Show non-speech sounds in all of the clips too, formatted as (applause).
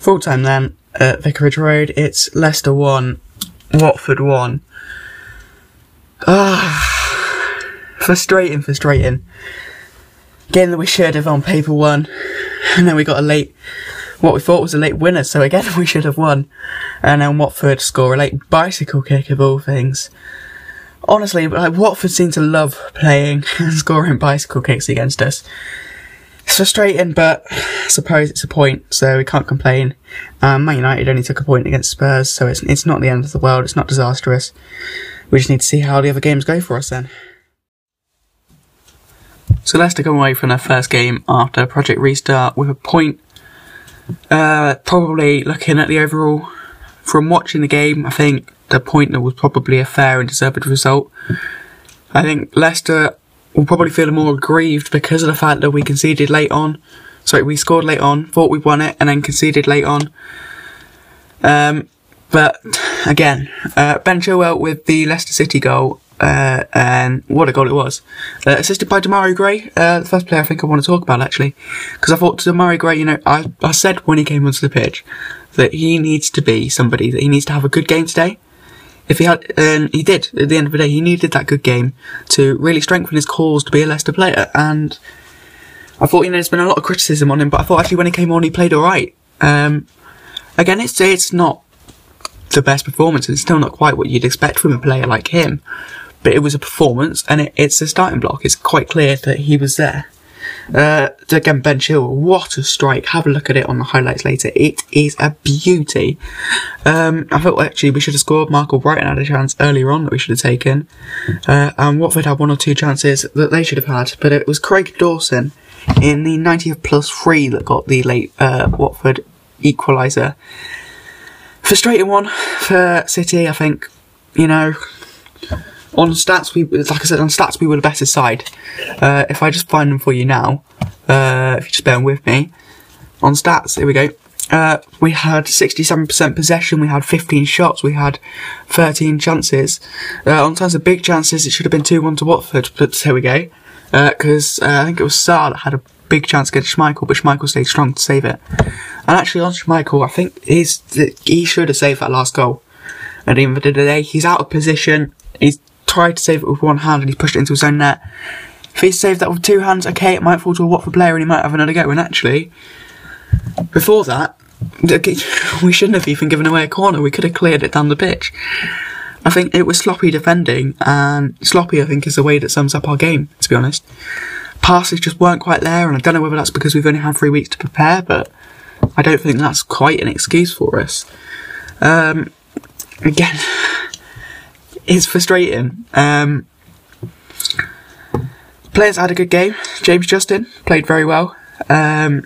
Full time then at Vicarage Road. It's Leicester 1, Watford 1. Ah, frustrating, frustrating. That we should have on paper won, and then we got a late, what we thought was a late winner, so again (laughs) we should have won. And then Watford score a late bicycle kick of all things. Honestly, like Watford seem to love playing (laughs) and scoring bicycle kicks against us. It's frustrating, but I suppose it's a point, so we can't complain. Um, Man United only took a point against Spurs, so it's it's not the end of the world. It's not disastrous. We just need to see how the other games go for us then. So Leicester come away from their first game after Project Restart with a point. Uh, probably looking at the overall, from watching the game, I think the point that was probably a fair and deserved result. I think Leicester will probably feel more aggrieved because of the fact that we conceded late on. Sorry, we scored late on, thought we'd won it, and then conceded late on. Um, but again, uh, Ben Chilwell with the Leicester City goal, uh, and what a goal it was. Uh, assisted by Demarai Gray, uh, the first player I think I want to talk about actually, because I thought Demarai Gray, you know, I, I said when he came onto the pitch that he needs to be somebody that he needs to have a good game today if he had, and he did at the end of the day, he needed that good game to really strengthen his cause to be a Leicester player. And I thought, you know, there's been a lot of criticism on him, but I thought actually when he came on, he played all right. Um, again, it's it's not the best performance. It's still not quite what you'd expect from a player like him, but it was a performance, and it, it's a starting block. It's quite clear that he was there. Uh, again, Ben Chilwell, what a strike. Have a look at it on the highlights later. It is a beauty. Um, I thought actually we should have scored. Michael Brighton had a chance earlier on that we should have taken. Uh, and Watford had one or two chances that they should have had, but it was Craig Dawson in the 90th plus three that got the late, uh, Watford equaliser. Frustrating one for City, I think. You know, on stats, we like I said on stats we were the better side. Uh, if I just find them for you now, uh, if you just bear with me, on stats, here we go. Uh, we had 67% possession, we had 15 shots, we had 13 chances. Uh, on terms of big chances, it should have been 2-1 to Watford, but here we go. Because uh, I think it was Sarr that had a big chance against Schmeichel, but Schmeichel stayed strong to save it. And actually on Schmeichel, I think he's, he should have saved that last goal. At the end of the day, he's out of position, he's tried to save it with one hand and he pushed it into his own net. If he saved that with two hands, okay, it might fall to a Watford player and he might have another go. And actually, before that, (laughs) we shouldn't have even given away a corner. We could have cleared it down the pitch. I think it was sloppy defending, and sloppy, I think, is the way that sums up our game, to be honest. Passes just weren't quite there, and I don't know whether that's because we've only had three weeks to prepare, but I don't think that's quite an excuse for us. Um, again, (laughs) it's frustrating. Um, players had a good game. James Justin played very well. Um,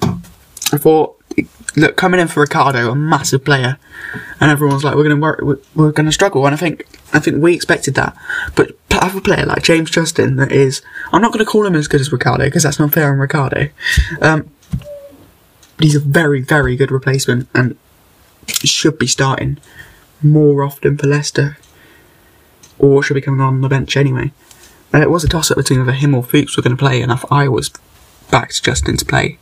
I thought, look, coming in for Ricardo, a massive player, and everyone's like, we're going to work, we're, we're going to struggle, and I think, I think we expected that. But have a player like James Justin that is, I'm not going to call him as good as Ricardo because that's not fair on Ricardo. Um, he's a very, very good replacement and should be starting more often for Leicester or should be coming on the bench anyway. Uh, it was a toss up between whether him or Fuchs were going to play, and if I was backed Justin to play.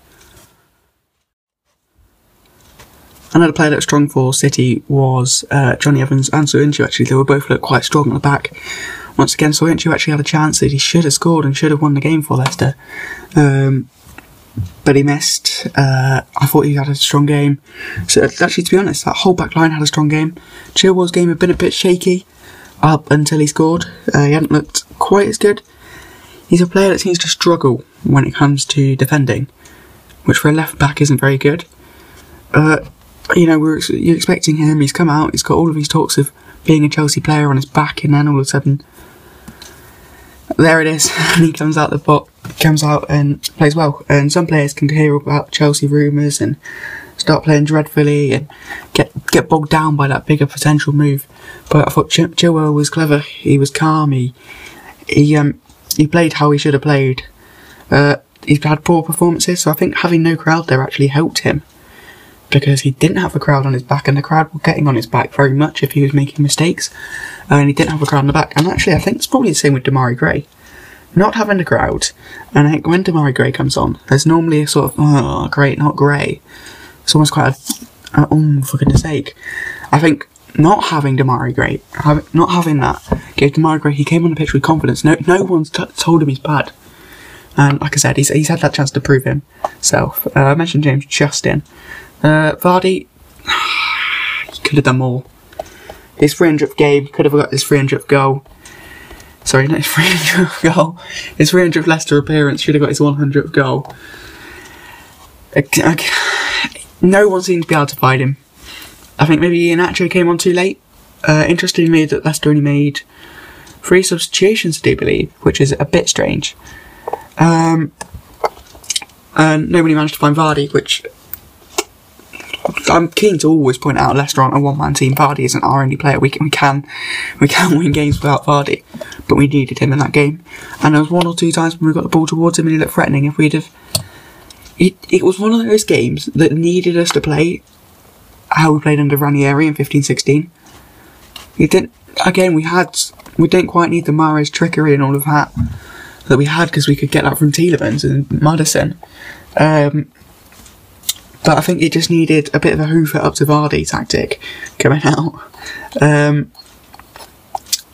Another player that was strong for City was uh, Jonny Evans and Söyüncü, actually. They were both looked quite strong at the back. Once again, Söyüncü actually had a chance that he should have scored and should have won the game for Leicester. Um, but he missed. Uh, I thought he had a strong game. So actually, to be honest, that whole back line had a strong game. Chilwell's game had been a bit shaky up until he scored. Uh, he hadn't looked quite as good. He's a player that seems to struggle when it comes to defending, which for a left back isn't very good. Uh, you know, we're you're expecting him. He's come out. He's got all of these talks of being a Chelsea player on his back, and then all of a sudden, there it is. (laughs) he comes out the box, comes out and plays well. And some players can hear about Chelsea rumours and start playing dreadfully and get get bogged down by that bigger potential move. But I thought Ch- Chilwell was clever. He was calm. He he um he played how he should have played. Uh, he's had poor performances, so I think having no crowd there actually helped him because he didn't have a crowd on his back, and the crowd were getting on his back very much if he was making mistakes, and he didn't have a crowd on the back. And actually, I think it's probably the same with Demarai Gray. Not having a crowd, and I think when Demarai Gray comes on, there's normally a sort of, oh, great, not grey. It's almost quite a, Uh, oh, for goodness sake. I think not having Gray, having, not having that, gave Demarai Gray, he came on the pitch with confidence. No, no one's t- told him he's bad. And like I said, he's, he's had that chance to prove himself. Uh, I mentioned James Justin. Uh, Vardy, (sighs) he could have done more. His 300th game, could have got his 300th goal. Sorry, not his (laughs) 300th goal. His 300th Leicester appearance should have got his 100th goal. No one seemed to be able to find him. I think maybe Iheanacho came on too late. Uh, interestingly, that Leicester only made three substitutions, I do believe, which is a bit strange. Um, and nobody managed to find Vardy, which I'm keen to always point out. Leicester aren't a one-man team. Vardy isn't our only player. We can we can we can win games without Vardy, but we needed him in that game. And there was one or two times when we got the ball towards him and he looked threatening. If we'd have, it it was one of those games that needed us to play how we played under Ranieri in 15-16. It didn't. Again, we had we didn't quite need the Mahrez trickery and all of that that we had because we could get that from Tielemans and Maddison. Um, but I think it just needed a bit of a hoover up to Vardy tactic coming out. Um,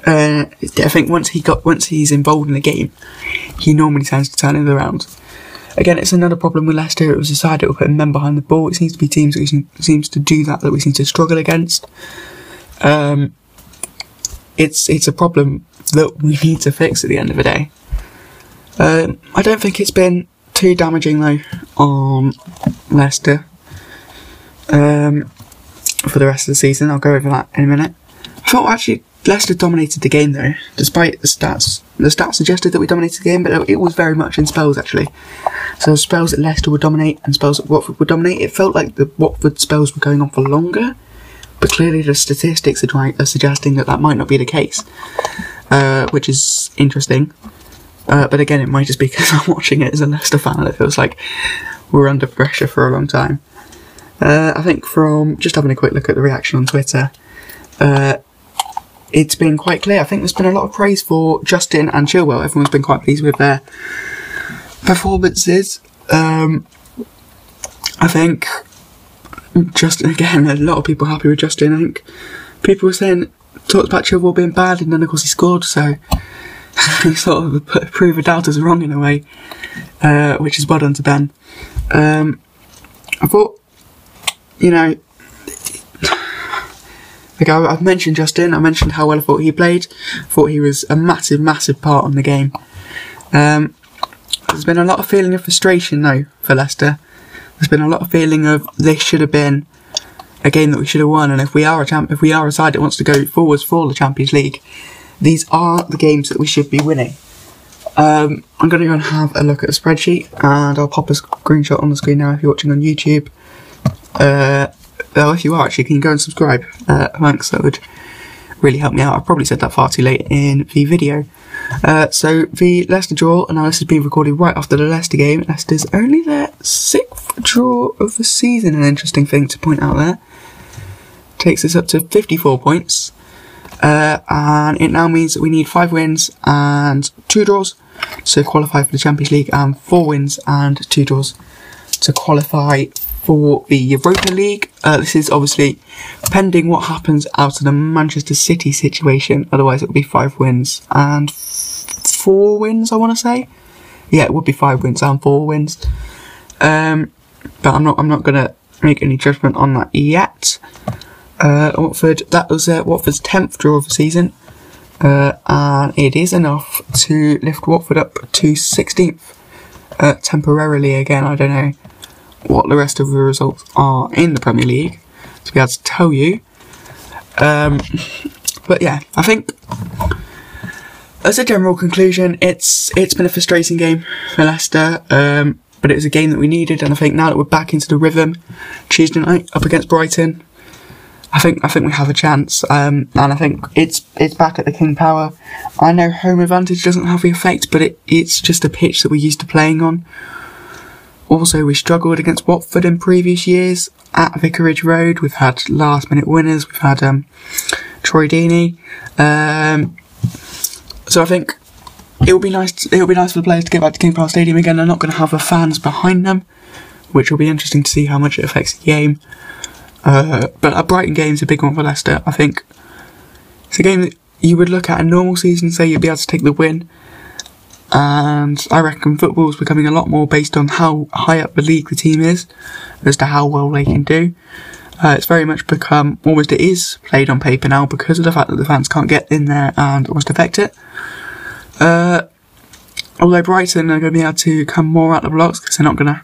uh, I think once he got once he's involved in the game, he normally tends to turn it around. Again, it's another problem with Leicester. It was decided to put men behind the ball. It seems to be teams that seem, seems to do that that we seem to struggle against. Um, it's it's a problem that we (laughs) need to fix at the end of the day. Um, I don't think it's been too damaging though on Leicester um, for the rest of the season. I'll go over that in a minute. I thought actually Leicester dominated the game though, despite the stats. The stats suggested that we dominated the game, but it was very much in spells actually. So spells that Leicester would dominate and spells that Watford would dominate. It felt like the Watford spells were going on for longer, but clearly the statistics are, trying, are suggesting that that might not be the case, uh, which is interesting. Uh, but again, it might just be because (laughs) I'm watching it as a Leicester fan and it feels like we're under pressure for a long time. Uh, I think from just having a quick look at the reaction on Twitter, uh, it's been quite clear. I think there's been a lot of praise for Justin and Chilwell. Everyone's been quite pleased with their performances. Um, I think Justin again. A lot of people happy with Justin. I think people were saying talked about Chilwell being bad, and then of course he scored. So (laughs) he sort of put, prove the doubters wrong in a way, uh, which is well done to Ben. Um, I thought, you know, like I, have mentioned Justin, I mentioned how well I thought he played. I thought he was a massive, massive part on the game. Um, there's been a lot of feeling of frustration though for Leicester. There's been a lot of feeling of this should have been a game that we should have won, and if we are a champ, if we are a side that wants to go forwards for the Champions League, these are the games that we should be winning. Um, I'm going to go and have a look at a spreadsheet, and I'll pop a screenshot on the screen now if you're watching on YouTube. Uh, well, if you are actually, can you go and subscribe? Uh, thanks, that would really help me out. I've probably said that far too late in the video. Uh, so the Leicester draw, and now this has been recorded right after the Leicester game. Leicester's only their sixth draw of the season. An interesting thing to point out there. Takes us up to 54 points. Uh, and it now means that we need five wins and two draws to qualify for the Champions League, and four wins and two draws to qualify for the Europa League. Uh, this is obviously pending what happens out of the Manchester City situation. Otherwise, it would be five wins and four wins. I want to say, yeah, it would be five wins and four wins. Um, but I'm not. I'm not gonna make any judgment on that yet. Uh, Watford, that was uh, Watford's 10th draw of the season, uh, and it is enough to lift Watford up to 16th uh, temporarily again. I don't know what the rest of the results are in the Premier League to be able to tell you. Um, but yeah, I think as a general conclusion, it's it's been a frustrating game for Leicester. Um, but it was a game that we needed, and I think now that we're back into the rhythm, Tuesday night up against Brighton, I think I think we have a chance, um, and I think it's it's back at the King Power. I know home advantage doesn't have the effect, but it, it's just a pitch that we're used to playing on. Also, we struggled against Watford in previous years at Vicarage Road. We've had last minute winners. We've had um, Troy Deeney. Um, so I think it will be nice. It will be nice for the players to get back to King Power Stadium again. They're not going to have the fans behind them, which will be interesting to see how much it affects the game. Uh, but a Brighton game's a big one for Leicester. I think it's a game that you would look at a normal season, and say you'd be able to take the win. And I reckon football's becoming a lot more based on how high up the league the team is, as to how well they can do. Uh, it's very much become almost it is played on paper now because of the fact that the fans can't get in there and almost affect it. Uh, although Brighton are going to be able to come more out of the blocks because they're not going to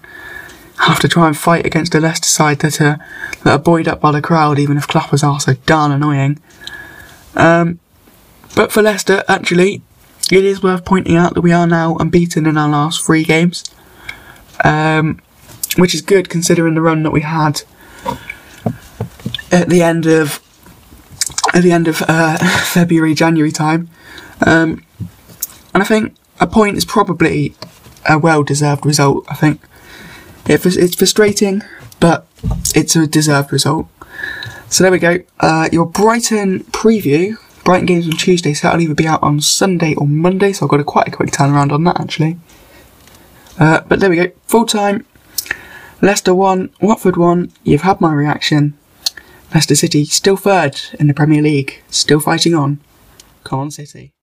have to try and fight against a Leicester side that are, that are buoyed up by the crowd, even if clappers are so darn annoying. Um, but for Leicester, actually, it is worth pointing out that we are now unbeaten in our last three games, um, which is good considering the run that we had at the end of at the end of uh, (laughs) February, January time. Um, and I think a point is probably a well-deserved result. I think it's frustrating, but it's a deserved result. So there we go. Uh, your Brighton preview. Brighton games on Tuesday, so that'll either be out on Sunday or Monday. So I've got a quite a quick turnaround on that actually. Uh, but there we go. Full time. Leicester one, Watford one. You've had my reaction. Leicester City still third in the Premier League, still fighting on. Come on, City.